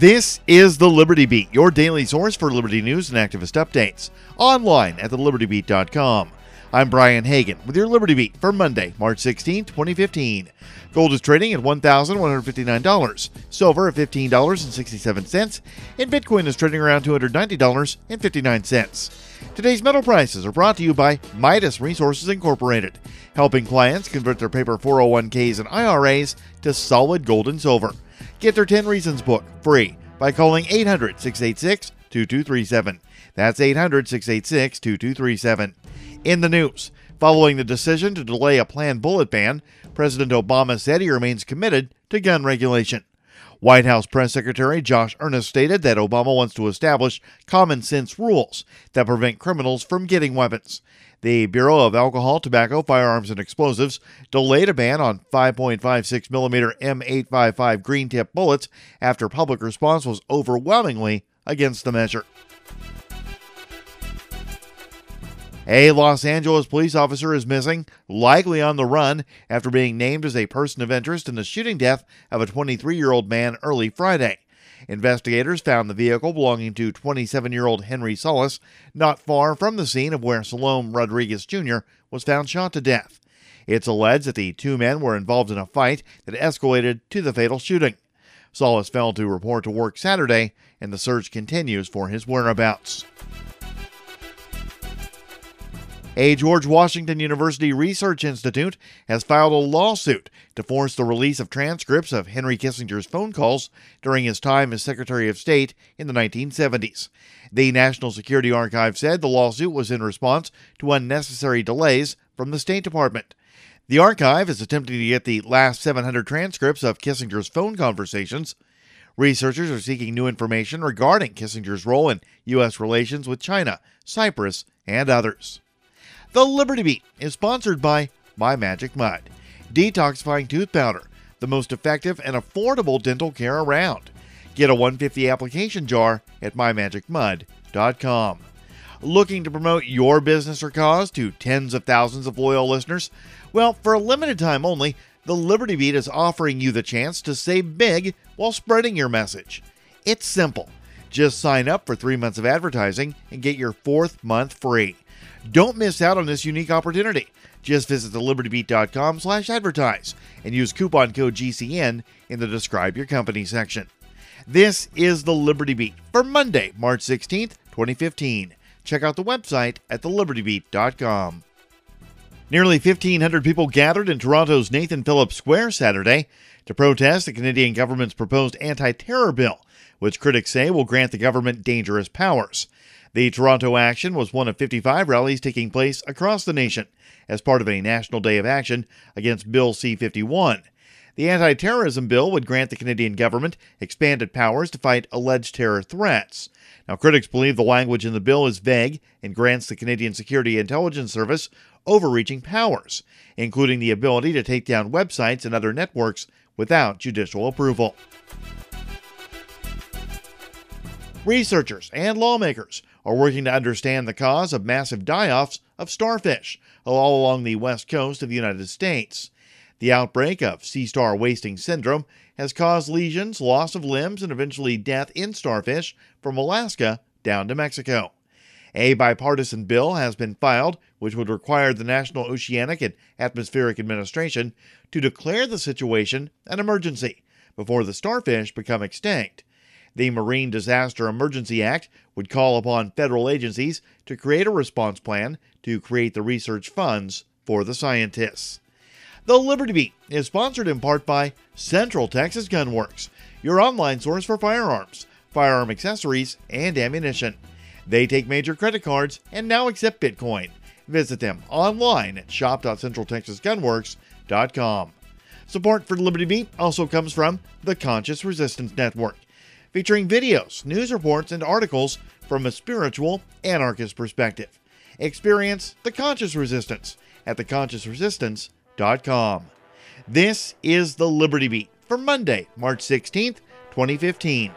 This is the Liberty Beat, your daily source for Liberty news and activist updates, online at thelibertybeat.com. I'm Brian Hagan with your Liberty Beat for Monday, March 16, 2015. Gold is trading at $1,159, silver at $15.67, and Bitcoin is trading around $290.59. Today's metal prices are brought to you by Midas Resources Incorporated, helping clients convert their paper 401ks and IRAs to solid gold and silver. Get their 10 Reasons book free by calling 800 686 2237. That's 800 686 2237. In the news, following the decision to delay a planned bullet ban, President Obama said he remains committed to gun regulation. White House Press Secretary Josh Earnest stated that Obama wants to establish common sense rules that prevent criminals from getting weapons. The Bureau of Alcohol, Tobacco, Firearms, and Explosives delayed a ban on 5.56 millimeter M855 green tip bullets after public response was overwhelmingly against the measure. A Los Angeles police officer is missing, likely on the run, after being named as a person of interest in the shooting death of a 23 year old man early Friday. Investigators found the vehicle belonging to 27 year old Henry Solis not far from the scene of where Salome Rodriguez Jr. was found shot to death. It's alleged that the two men were involved in a fight that escalated to the fatal shooting. Solis failed to report to work Saturday, and the search continues for his whereabouts. A George Washington University Research Institute has filed a lawsuit to force the release of transcripts of Henry Kissinger's phone calls during his time as Secretary of State in the 1970s. The National Security Archive said the lawsuit was in response to unnecessary delays from the State Department. The archive is attempting to get the last 700 transcripts of Kissinger's phone conversations. Researchers are seeking new information regarding Kissinger's role in U.S. relations with China, Cyprus, and others. The Liberty Beat is sponsored by My Magic Mud, detoxifying tooth powder, the most effective and affordable dental care around. Get a 150 application jar at mymagicmud.com. Looking to promote your business or cause to tens of thousands of loyal listeners? Well, for a limited time only, the Liberty Beat is offering you the chance to save big while spreading your message. It's simple. Just sign up for three months of advertising and get your fourth month free. Don't miss out on this unique opportunity. Just visit thelibertybeat.com slash advertise and use coupon code GCN in the Describe Your Company section. This is the Liberty Beat for Monday, March 16th, 2015. Check out the website at thelibertybeat.com. Nearly 1,500 people gathered in Toronto's Nathan Phillips Square Saturday to protest the Canadian government's proposed anti terror bill, which critics say will grant the government dangerous powers. The Toronto action was one of 55 rallies taking place across the nation as part of a national day of action against Bill C 51. The anti terrorism bill would grant the Canadian government expanded powers to fight alleged terror threats. Now, critics believe the language in the bill is vague and grants the Canadian Security Intelligence Service overreaching powers, including the ability to take down websites and other networks without judicial approval. Researchers and lawmakers are working to understand the cause of massive die offs of starfish all along the west coast of the United States. The outbreak of sea star wasting syndrome has caused lesions, loss of limbs, and eventually death in starfish from Alaska down to Mexico. A bipartisan bill has been filed which would require the National Oceanic and Atmospheric Administration to declare the situation an emergency before the starfish become extinct. The Marine Disaster Emergency Act would call upon federal agencies to create a response plan to create the research funds for the scientists. The Liberty Beat is sponsored in part by Central Texas Gunworks, your online source for firearms, firearm accessories, and ammunition. They take major credit cards and now accept Bitcoin. Visit them online at shop.centraltexasgunworks.com. Support for Liberty Beat also comes from the Conscious Resistance Network featuring videos, news reports, and articles from a spiritual anarchist perspective. Experience the conscious resistance at theconsciousresistance.com. This is the Liberty Beat for Monday, March 16th, 2015.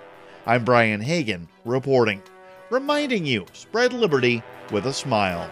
I'm Brian Hagan reporting, reminding you spread liberty with a smile.